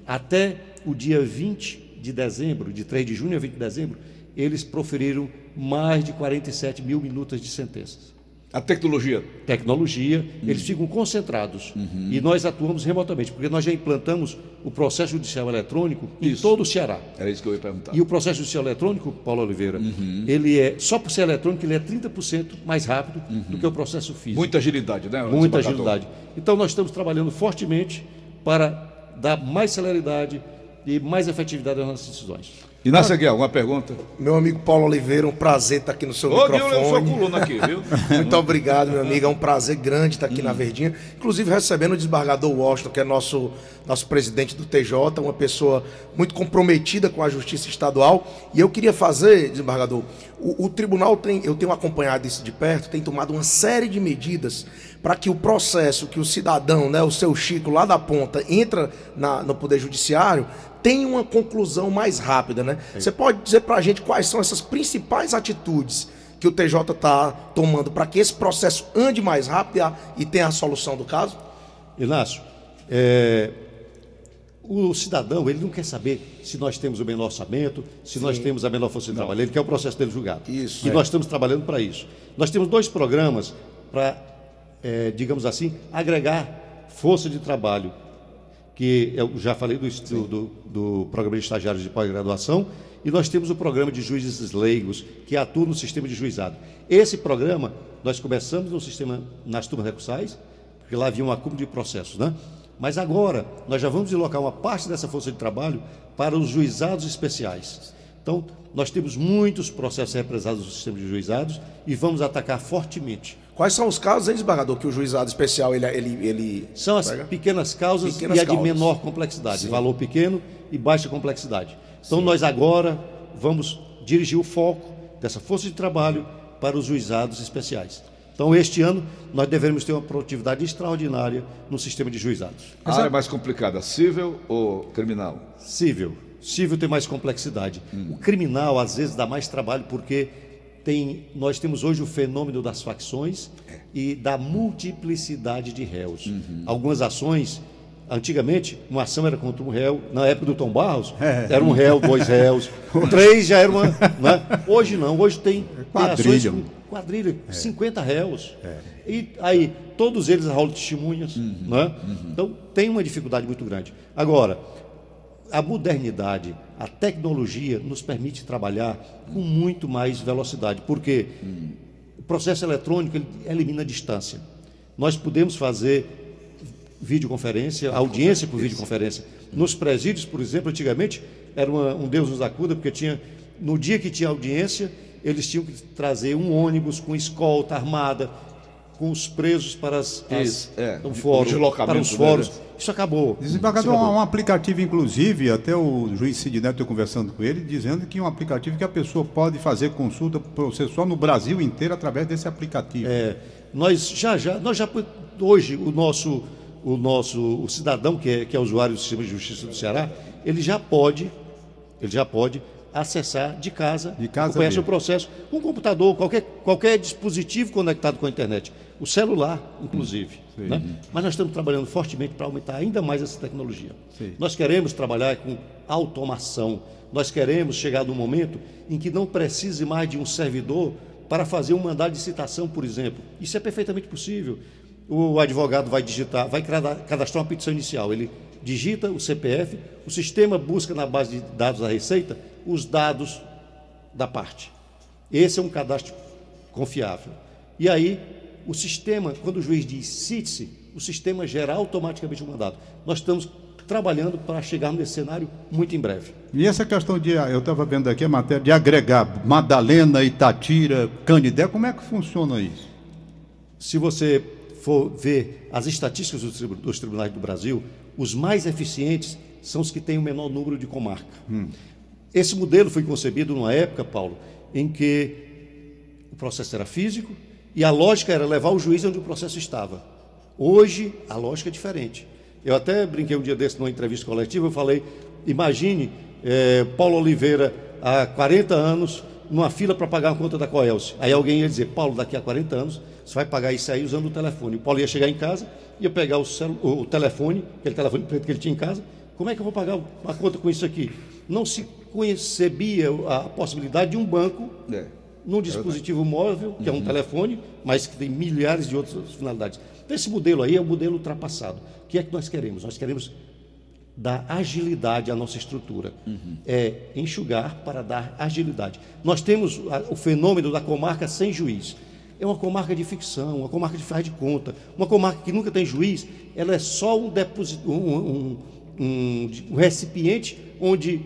Até o dia 20 de dezembro, de 3 de junho a 20 de dezembro, eles proferiram mais de 47 mil minutos de sentenças.
A tecnologia?
Tecnologia, uhum. eles ficam concentrados. Uhum. E nós atuamos remotamente, porque nós já implantamos o processo judicial eletrônico em todo o Ceará.
Era isso que eu ia perguntar.
E o processo judicial eletrônico, Paulo Oliveira, uhum. ele é, só por ser eletrônico, ele é 30% mais rápido uhum. do que o processo físico.
Muita agilidade, né?
Muita agilidade. Então nós estamos trabalhando fortemente para dar mais celeridade e mais efetividade às nossas decisões.
Inácio Aguiar, alguma pergunta?
Meu amigo Paulo Oliveira, um prazer estar aqui no seu Ô, microfone. Eu sou coluna aqui, viu? Muito obrigado, meu amigo. É um prazer grande estar aqui hum. na Verdinha. Inclusive recebendo o desembargador Washington, que é nosso, nosso presidente do TJ, uma pessoa muito comprometida com a justiça estadual. E eu queria fazer, desembargador, o, o tribunal tem, eu tenho acompanhado isso de perto, tem tomado uma série de medidas para que o processo, que o cidadão, né, o seu Chico lá da ponta, entra na, no Poder Judiciário, tem uma conclusão mais rápida, né? Você pode dizer para a gente quais são essas principais atitudes que o TJ está tomando para que esse processo ande mais rápido e tenha a solução do caso?
Inácio, é, o cidadão ele não quer saber se nós temos o menor orçamento, se Sim. nós temos a menor força de não. trabalho, ele quer o processo dele julgado. Isso. E é. nós estamos trabalhando para isso. Nós temos dois programas para, é, digamos assim, agregar força de trabalho que eu já falei do, do, do programa de estagiários de pós-graduação, e nós temos o programa de juízes leigos, que atua no sistema de juizado. Esse programa, nós começamos no sistema, nas turmas recursais, porque lá havia um acúmulo de processos, né? Mas agora, nós já vamos deslocar uma parte dessa força de trabalho para os juizados especiais. Então, nós temos muitos processos represados no sistema de juizados e vamos atacar fortemente.
Quais são os casos, hein, desembargador, que o juizado especial ele, ele, ele
São as pega? pequenas causas pequenas e a causas. de menor complexidade, Sim. valor pequeno e baixa complexidade. Então Sim. nós agora vamos dirigir o foco dessa força de trabalho para os juizados especiais. Então, este ano, nós devemos ter uma produtividade extraordinária no sistema de juizados.
A área é mais complicada, civil ou criminal?
Civil. Civil tem mais complexidade. Hum. O criminal, às vezes, dá mais trabalho porque tem, nós temos hoje o fenômeno das facções é. e da multiplicidade de réus. Uhum. Algumas ações, antigamente, uma ação era contra um réu, na época do Tom Barros, é. era um réu, dois réus, três já era uma. Né? Hoje não, hoje tem,
quadrilha.
Tem quadrilha, é. 50 réus. É. E aí, todos eles rolam testemunhas. Uhum. Né? Uhum. Então, tem uma dificuldade muito grande. Agora, a modernidade, a tecnologia nos permite trabalhar com muito mais velocidade, porque hum. o processo eletrônico elimina a distância. Nós podemos fazer videoconferência, audiência por videoconferência. Nos presídios, por exemplo, antigamente era uma, um Deus nos acuda, porque tinha no dia que tinha audiência, eles tinham que trazer um ônibus com escolta armada, com os presos para as, as
é,
um fórum, para os fóruns. Né? Isso acabou.
Desembargador, Isso acabou. um aplicativo, inclusive, até o juiz Sidney estou conversando com ele, dizendo que é um aplicativo que a pessoa pode fazer consulta processual no Brasil inteiro através desse aplicativo.
É, nós já, já, nós já hoje o nosso, o nosso o cidadão que é, que é usuário do sistema de justiça do Ceará, ele já pode, ele já pode acessar de casa,
de casa
conhece o processo, com um computador, qualquer, qualquer dispositivo conectado com a internet, o celular, inclusive. Né? Mas nós estamos trabalhando fortemente para aumentar ainda mais essa tecnologia. Sim. Nós queremos trabalhar com automação, nós queremos chegar num momento em que não precise mais de um servidor para fazer um mandado de citação, por exemplo. Isso é perfeitamente possível. O advogado vai digitar, vai cadastrar uma petição inicial, ele digita o CPF, o sistema busca na base de dados da Receita os dados da parte. Esse é um cadastro confiável. E aí, o sistema, quando o juiz diz cite-se, o sistema gera automaticamente o mandado. Nós estamos trabalhando para chegarmos nesse cenário muito em breve.
E essa questão de, eu estava vendo aqui a matéria de agregar Madalena, Itatira, Canidé, como é que funciona isso?
Se você for ver as estatísticas dos tribunais do Brasil, os mais eficientes são os que têm o menor número de comarca. Hum. Esse modelo foi concebido numa época, Paulo, em que o processo era físico e a lógica era levar o juiz onde o processo estava. Hoje, a lógica é diferente. Eu até brinquei um dia desse numa entrevista coletiva, eu falei, imagine é, Paulo Oliveira há 40 anos numa fila para pagar a conta da Coelce. Aí alguém ia dizer, Paulo, daqui a 40 anos você vai pagar isso aí usando o telefone. O Paulo ia chegar em casa, ia pegar o, o telefone, aquele telefone preto que ele tinha em casa, como é que eu vou pagar a conta com isso aqui? Não se concebia a possibilidade de um banco é. Num dispositivo móvel, que é um uhum. telefone, mas que tem milhares de outras finalidades. Então, esse modelo aí é um modelo ultrapassado. O que é que nós queremos? Nós queremos dar agilidade à nossa estrutura. Uhum. É enxugar para dar agilidade. Nós temos o fenômeno da comarca sem juiz. É uma comarca de ficção, uma comarca de faz de conta, uma comarca que nunca tem juiz, ela é só um, um, um, um, um recipiente onde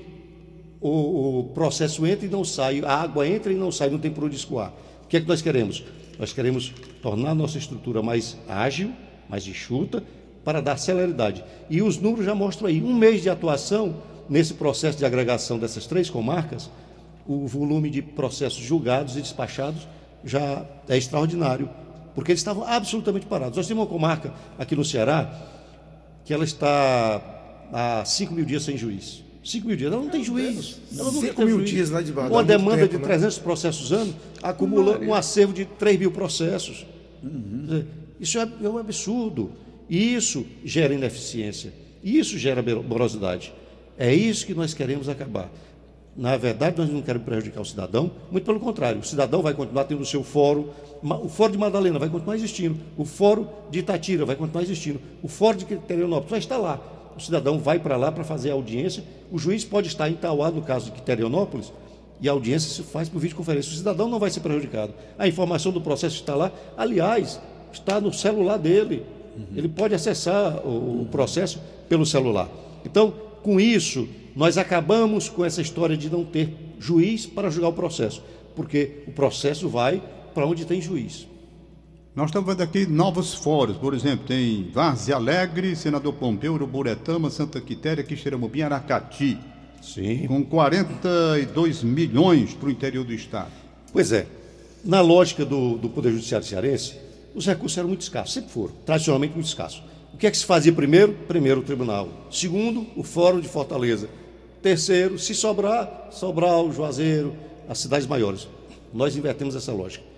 o, o, processo entra e não sai, a água entra e não sai, não tem por onde escoar. O que é que nós queremos? Nós queremos tornar a nossa estrutura mais ágil, mais enxuta, para dar celeridade. E os números já mostram aí, um mês de atuação nesse processo de agregação dessas três comarcas, o volume de processos julgados e despachados já é extraordinário, porque eles estavam absolutamente parados. Nós temos uma comarca aqui no Ceará que ela está há 5 mil dias sem juiz. 5 mil dias, ela não tem juiz. Ela não 5
mil juiz. dias lá de.
Uma demanda tempo, de 300 né? processos ano acumula um acervo de 3 mil processos. Uhum. Isso é, é um absurdo. Isso gera ineficiência. Isso gera morosidade. É isso que nós queremos acabar. Na verdade, nós não queremos prejudicar o cidadão, muito pelo contrário. O cidadão vai continuar tendo o seu fórum. O fórum de Madalena vai continuar existindo. O fórum de Itatira vai continuar existindo. O fórum de Quiterianópolis vai estar lá. O cidadão vai para lá para fazer a audiência. O juiz pode estar em Tauá, no caso de Quiterianópolis, e a audiência se faz por videoconferência. O cidadão não vai ser prejudicado. A informação do processo está lá. Aliás, está no celular dele. Uhum. Ele pode acessar o, o processo pelo celular. Então, com isso, nós acabamos com essa história de não ter juiz para julgar o processo, porque o processo vai para onde tem juiz.
Nós estamos vendo aqui novos fóruns, por exemplo, tem Várzea Alegre, Senador Pompeu, Uruburetama, Santa Quitéria, Quixeramobim, Aracati. Sim. Com 42 milhões para o interior do Estado.
Pois é. Na lógica do, do Poder Judiciário cearense, os recursos eram muito escassos, sempre foram, tradicionalmente muito escassos. O que é que se fazia primeiro? Primeiro o tribunal. Segundo, o Fórum de Fortaleza. Terceiro, se sobrar, Sobral, Juazeiro, as cidades maiores. Nós invertemos essa lógica.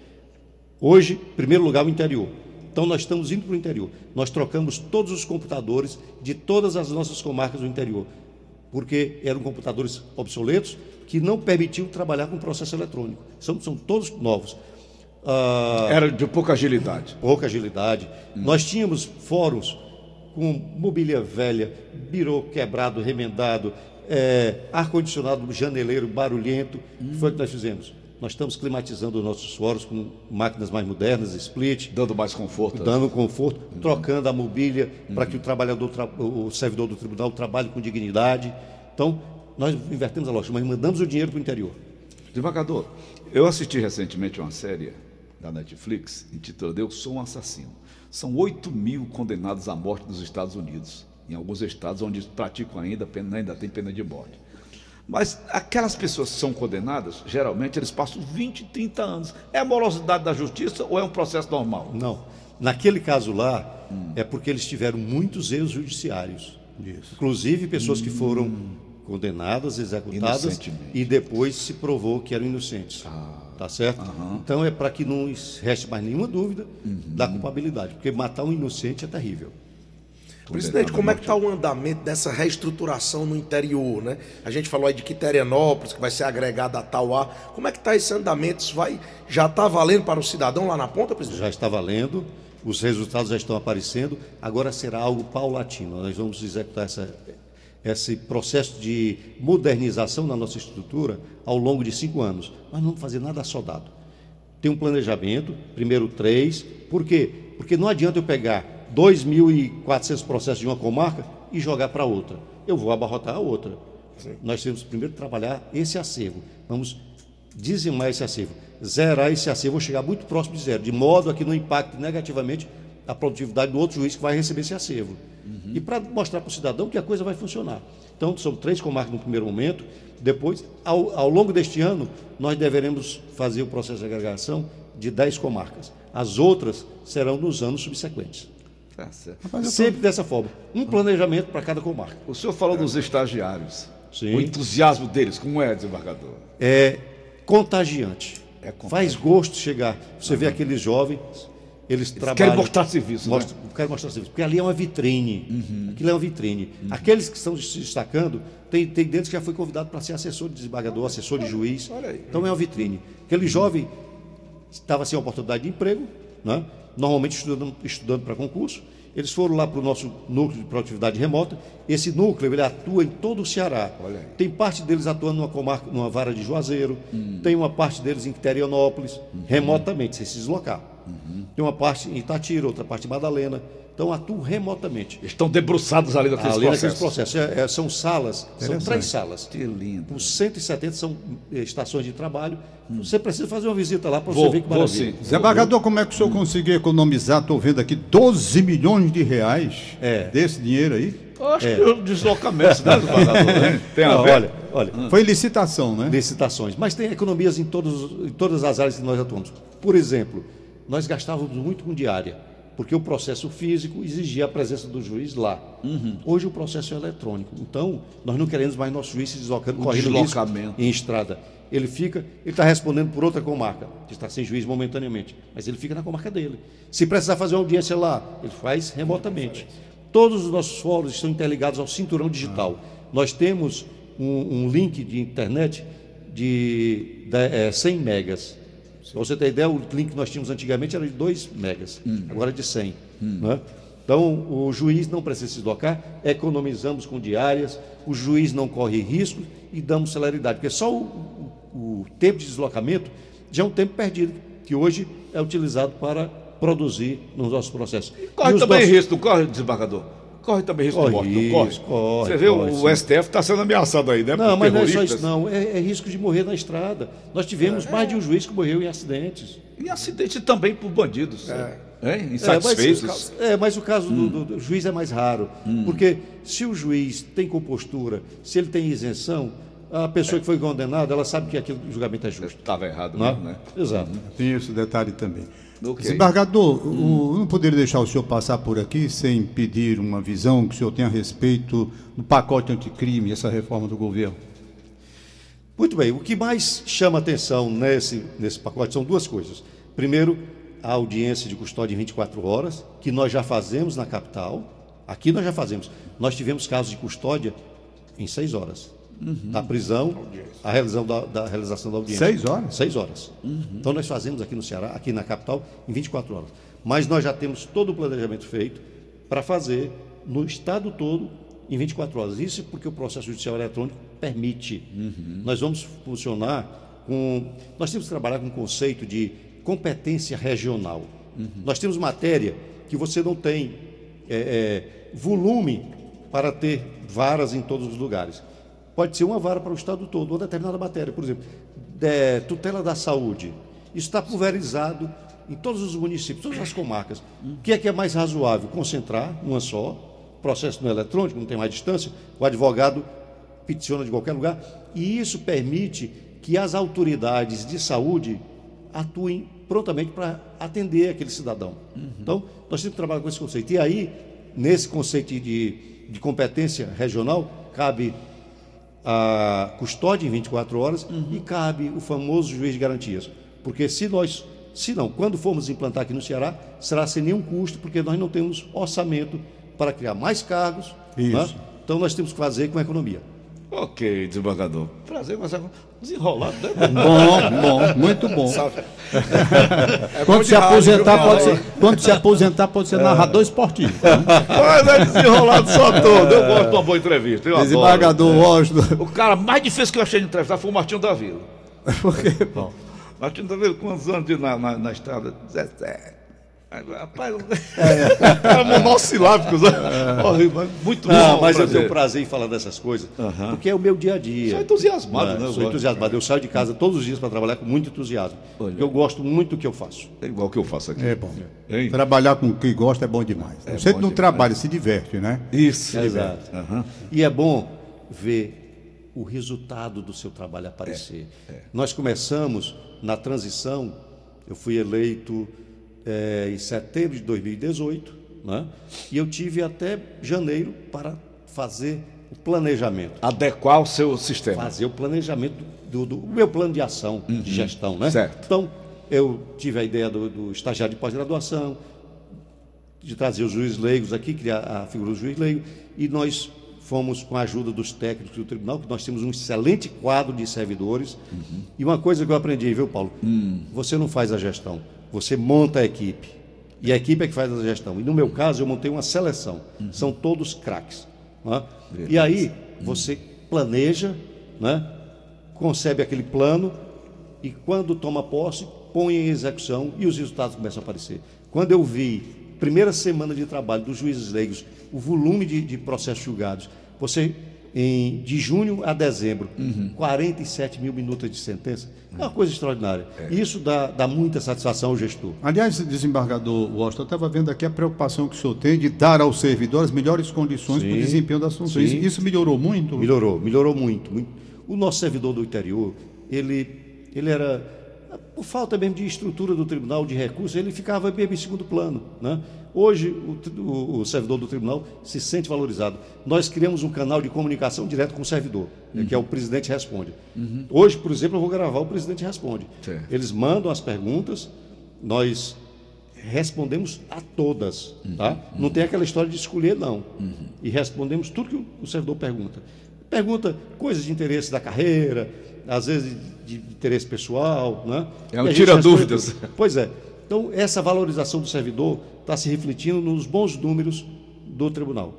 Hoje, primeiro lugar, o interior. Então, nós estamos indo para o interior. Nós trocamos todos os computadores de todas as nossas comarcas do interior, porque eram computadores obsoletos que não permitiam trabalhar com processo eletrônico. São, são todos novos.
Ah, Era de pouca agilidade.
Pouca agilidade. Hum. Nós tínhamos fóruns com mobília velha, birô quebrado, remendado, é, ar-condicionado janeleiro barulhento. Hum. Que foi o que nós fizemos? Nós estamos climatizando os nossos fóruns com máquinas mais modernas, split.
Dando mais conforto.
Dando conforto, uhum. trocando a mobília uhum. para que o trabalhador, o servidor do tribunal trabalhe com dignidade. Então, nós invertemos a lógica, mas mandamos o dinheiro para o interior.
Desembargador, eu assisti recentemente uma série da Netflix intitulada Eu Sou um Assassino. São 8 mil condenados à morte nos Estados Unidos, em alguns estados onde praticam ainda, pena, ainda tem pena de morte. Mas aquelas pessoas que são condenadas, geralmente eles passam 20, 30 anos. É a morosidade da justiça ou é um processo normal?
Não. Naquele caso lá, hum. é porque eles tiveram muitos erros judiciários. Isso. Inclusive pessoas hum. que foram hum. condenadas, executadas e depois se provou que eram inocentes. Ah. Tá certo? Uhum. Então é para que não reste mais nenhuma dúvida uhum. da culpabilidade, porque matar um inocente é terrível.
Presidente, como é que está o andamento dessa reestruturação no interior, né? A gente falou aí de Quiterianópolis, que vai ser agregada a Tauá. Como é que está esse andamento? Isso vai, já está valendo para o cidadão lá na ponta, presidente?
Já está valendo, os resultados já estão aparecendo, agora será algo paulatino. Nós vamos executar essa, esse processo de modernização na nossa estrutura ao longo de cinco anos. Nós não vamos fazer nada soldado. Tem um planejamento, primeiro três. Por quê? Porque não adianta eu pegar 2.400 processos de uma comarca e jogar para outra. Eu vou abarrotar a outra. Sim. Nós temos primeiro que trabalhar esse acervo. Vamos dizimar esse acervo. zerar esse acervo, chegar muito próximo de zero, de modo a que não impacte negativamente a produtividade do outro juiz que vai receber esse acervo. Uhum. E para mostrar para o cidadão que a coisa vai funcionar. Então, são três comarcas no primeiro momento. Depois, ao, ao longo deste ano, nós deveremos fazer o processo de agregação de dez comarcas. As outras serão nos anos subsequentes. Tá Sempre dessa forma. Um planejamento para cada comarca.
O senhor falou dos estagiários. Sim. O entusiasmo deles, como é, desembargador?
É contagiante. É contagiante. Faz gosto chegar. Você vê aqueles jovens eles, eles trabalham.
Querem mostrar serviço.
Mostra,
né?
Querem mostrar serviço. Porque ali é uma vitrine. Uhum. Aquilo é uma vitrine. Uhum. Aqueles que estão se destacando, tem, tem deles que já foi convidado para ser assessor de desembargador, assessor de juiz. Então é uma vitrine. Aquele jovem estava sem oportunidade de emprego, né? Normalmente estudando, estudando para concurso. Eles foram lá para o nosso núcleo de produtividade remota. Esse núcleo ele atua em todo o Ceará. Tem parte deles atuando numa, comarca, numa vara de Juazeiro, uhum. tem uma parte deles em Quiterianópolis, uhum. remotamente, sem se deslocar. Uhum. Tem uma parte em Itatira, outra parte em Madalena. Então atuam remotamente.
Estão debruçados ali naqueles ali processos.
processos. É, é, são salas, são três salas. Que lindo. Com 170 são eh, estações de trabalho. Hum. Você precisa fazer uma visita lá para você ver que maravilha.
Zé Bagador, como é que o senhor hum. conseguiu economizar? Estou vendo aqui 12 milhões de reais é. desse dinheiro aí.
Eu acho é. que o deslocamento, né, né?
Tem a ver. Olha, olha.
Hum. Foi licitação, né?
Licitações. Mas tem economias em, todos, em todas as áreas que nós atuamos. Por exemplo, nós gastávamos muito com diária, porque o processo físico exigia a presença do juiz lá. Uhum. Hoje o processo é eletrônico. Então, nós não queremos mais nosso juiz se deslocando, o correndo deslocamento. em estrada. Ele fica, ele está respondendo por outra comarca, que está sem juiz momentaneamente, mas ele fica na comarca dele. Se precisar fazer uma audiência lá, ele faz remotamente. Todos os nossos fóruns estão interligados ao cinturão digital. Ah. Nós temos um, um, link de internet de, de é, 100 megas para você ter ideia, o link que nós tínhamos antigamente era de 2 megas, hum. agora é de 100. Hum. Né? Então, o juiz não precisa se deslocar, economizamos com diárias, o juiz não corre risco e damos celeridade, porque só o, o, o tempo de deslocamento já é um tempo perdido, que hoje é utilizado para produzir nos nossos processos.
E corre e também nossos... risco, corre, desembargador? Corre também risco corre de morte, não corre? corre Você vê, corre, o, o STF está sendo ameaçado aí, né?
Não, mas não é só isso, não. É, é, risco de morrer na estrada. Nós tivemos é, mais de um juiz que morreu em acidentes.
Em acidentes também por bandidos. É. É,
insatisfeitos. É, mas, é, mas o caso hum. do, do, juiz é mais raro. Hum. Porque se o juiz tem compostura, se ele tem isenção, a pessoa que foi condenada, ela sabe que aquele julgamento é justo.
Estava errado não? mesmo, né?
Exato.
Tem esse detalhe também. Okay. Desembargador, hum. o, não poderia deixar o senhor passar por aqui sem pedir uma visão que o senhor tem a respeito do pacote anticrime, essa reforma do governo.
Muito bem, o que mais chama atenção nesse, nesse pacote são duas coisas. Primeiro, a audiência de custódia em 24 horas, que nós já fazemos na capital. Aqui nós já fazemos. Nós tivemos casos de custódia em seis horas uhum. da prisão a realização da, da, realização da audiência.
Seis horas?
Seis horas. Uhum. Então nós fazemos aqui no Ceará, aqui na capital, em 24 horas. Mas nós já temos todo o planejamento feito para fazer no estado todo em 24 horas. Isso porque o processo judicial eletrônico permite. Uhum. Nós vamos funcionar com. Nós temos que trabalhar com o conceito de competência regional. Uhum. Nós temos matéria que você não tem é, é, volume para ter varas em todos os lugares pode ser uma vara para o Estado todo, uma determinada matéria. Por exemplo, de, tutela da saúde. Isso está pulverizado em todos os municípios, todas as comarcas. O que é que é mais razoável? Concentrar numa só, processo no eletrônico, não tem mais distância, o advogado peticiona de qualquer lugar, e isso permite que as autoridades de saúde atuem prontamente para atender aquele cidadão. Uhum. Então, nós temos que trabalhar com esse conceito. E aí, nesse conceito de, de competência regional, cabe a custódia em 24 horas uhum. e cabe o famoso juiz de garantias. Porque se nós, se não, quando formos implantar aqui no Ceará, será sem nenhum custo, porque nós não temos orçamento para criar mais cargos. Né? Então nós temos que fazer com economia.
Ok, desembargador. Prazer, mas é desenrolado, né?
Bom, bom, muito bom. É quando, se aposentar, pode ser, quando se aposentar, pode ser narrador esportivo.
Mas é desenrolado só todo. Eu gosto de uma boa entrevista. Eu
Desembargador Washington.
O cara mais difícil que eu achei de entrevistar foi o Martinho da Vila.
Por quê? Bom.
Martinho da Vila, quantos anos de, na, na, na estrada? 17. Rapaz, é. monossilábicos. Né?
Muito bom. mas eu tenho prazer em falar dessas coisas, uhum. porque é o meu dia a dia. Sou
entusiasmado, né?
Sou entusiasmado. Eu saio de casa todos os dias para trabalhar com muito entusiasmo. Porque eu gosto muito do que eu faço.
É igual que eu faço aqui.
É bom. Hein? Trabalhar com o que gosta é bom demais. É Você bom não demais. trabalha, se diverte, né?
Isso. Se
Exato. Uhum. E é bom ver o resultado do seu trabalho aparecer. É. É. Nós começamos na transição, eu fui eleito é, em setembro de 2018, né? e eu tive até janeiro para fazer o planejamento.
Adequar o seu sistema.
Fazer o planejamento do, do, do meu plano de ação, uhum. de gestão. Né?
Certo.
Então, eu tive a ideia do, do estagiário de pós-graduação, de trazer os juízes leigos aqui, criar a figura do juiz leigo, e nós fomos com a ajuda dos técnicos do tribunal, que nós temos um excelente quadro de servidores. Uhum. E uma coisa que eu aprendi, viu, Paulo? Uhum. Você não faz a gestão, você monta a equipe. E a equipe é que faz a gestão. E no meu caso, eu montei uma seleção. Uhum. São todos craques. Né? E aí, você planeja, né? concebe aquele plano, e quando toma posse, põe em execução e os resultados começam a aparecer. Quando eu vi primeira semana de trabalho dos juízes leigos, o volume de, de processos julgados, você, em, de junho a dezembro, uhum. 47 mil minutos de sentença, é uma coisa extraordinária. É. Isso dá, dá, muita satisfação ao gestor.
Aliás, desembargador Washington, eu estava vendo aqui a preocupação que o senhor tem de dar ao servidor as melhores condições para o desempenho das funções. Sim. Isso melhorou muito?
Melhorou, melhorou muito, muito. O nosso servidor do interior, ele, ele era por falta mesmo de estrutura do tribunal, de recursos, ele ficava mesmo em segundo plano. Né? Hoje, o, o, o, servidor do tribunal se sente valorizado. Nós criamos um canal de comunicação direto com o servidor, uhum. que é o Presidente Responde. Uhum. Hoje, por exemplo, eu vou gravar o Presidente Responde. Eles mandam as perguntas, nós respondemos a todas. Uhum. Tá? Não tem aquela história de escolher, não. Uhum. E respondemos tudo que o servidor pergunta. Pergunta coisas de interesse da carreira, às vezes de interesse pessoal. Né?
É um tira dúvidas.
Pois é. Então, essa valorização do servidor está se refletindo nos bons números do tribunal.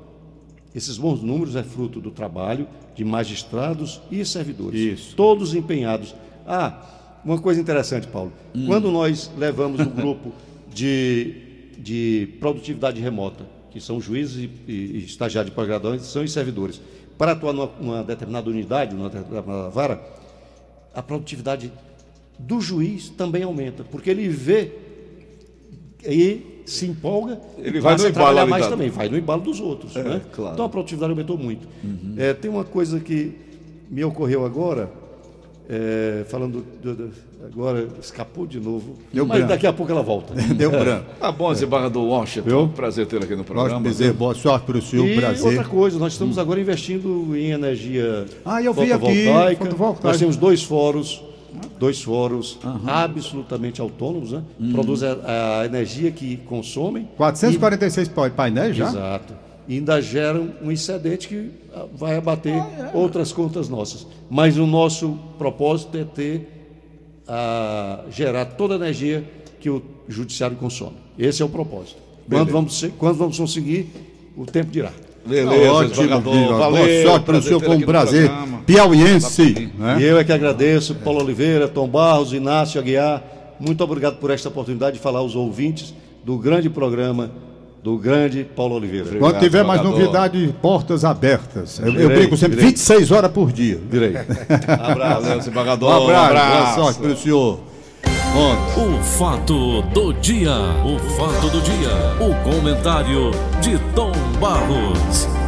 Esses bons números é fruto do trabalho de magistrados e servidores.
Isso.
Todos empenhados. Ah, uma coisa interessante, Paulo. Hum. Quando nós levamos um grupo de, de produtividade remota, que são juízes e, e estagiários de pós-graduação e servidores, para atuar numa, numa determinada unidade, numa determinada vara, a produtividade do juiz também aumenta, porque ele vê e se empolga
ele vai no
embalo mais também, vai no embalo dos outros.
É,
né?
claro.
Então a produtividade aumentou muito. Uhum. É, tem uma coisa que me ocorreu agora, é, falando do, do, agora escapou de novo,
Deu
mas
branco.
daqui a pouco ela volta.
Deu branco.
Tá bom, desembargador Washington. Eu? Prazer ter aqui no programa.
Prazer, boa sorte para o senhor,
e
prazer.
outra coisa, nós estamos hum. agora investindo em energia
ah, eu vi aqui,
Nós temos dois fóruns dois fóruns uhum. absolutamente autônomos, né? Uhum. Produzem a, a, energia que consomem.
446 e... painéis já?
Exato. E ainda geram um excedente que ah, vai abater ah, é. outras contas nossas. Mas o nosso propósito é ter a gerar toda a energia que o judiciário consome. Esse é o propósito. Quando vamos, quando vamos conseguir, o tempo dirá.
Beleza, ótimo, valeu. Boa sorte para o senhor, com um prazer. Piauiense.
Né? E eu é que agradeço, Paulo Oliveira, Tom Barros, Inácio Aguiar. Muito obrigado por esta oportunidade de falar aos ouvintes do grande programa do grande Paulo Oliveira.
Obrigado, Quando tiver mais novidade, portas abertas. Eu, eu brinco sempre direi. 26 horas por dia.
Direi.
abraço,
desembargador. Um abraço. Um sorte para o senhor.
O fato do dia. O fato do dia. O comentário de Tom Barros.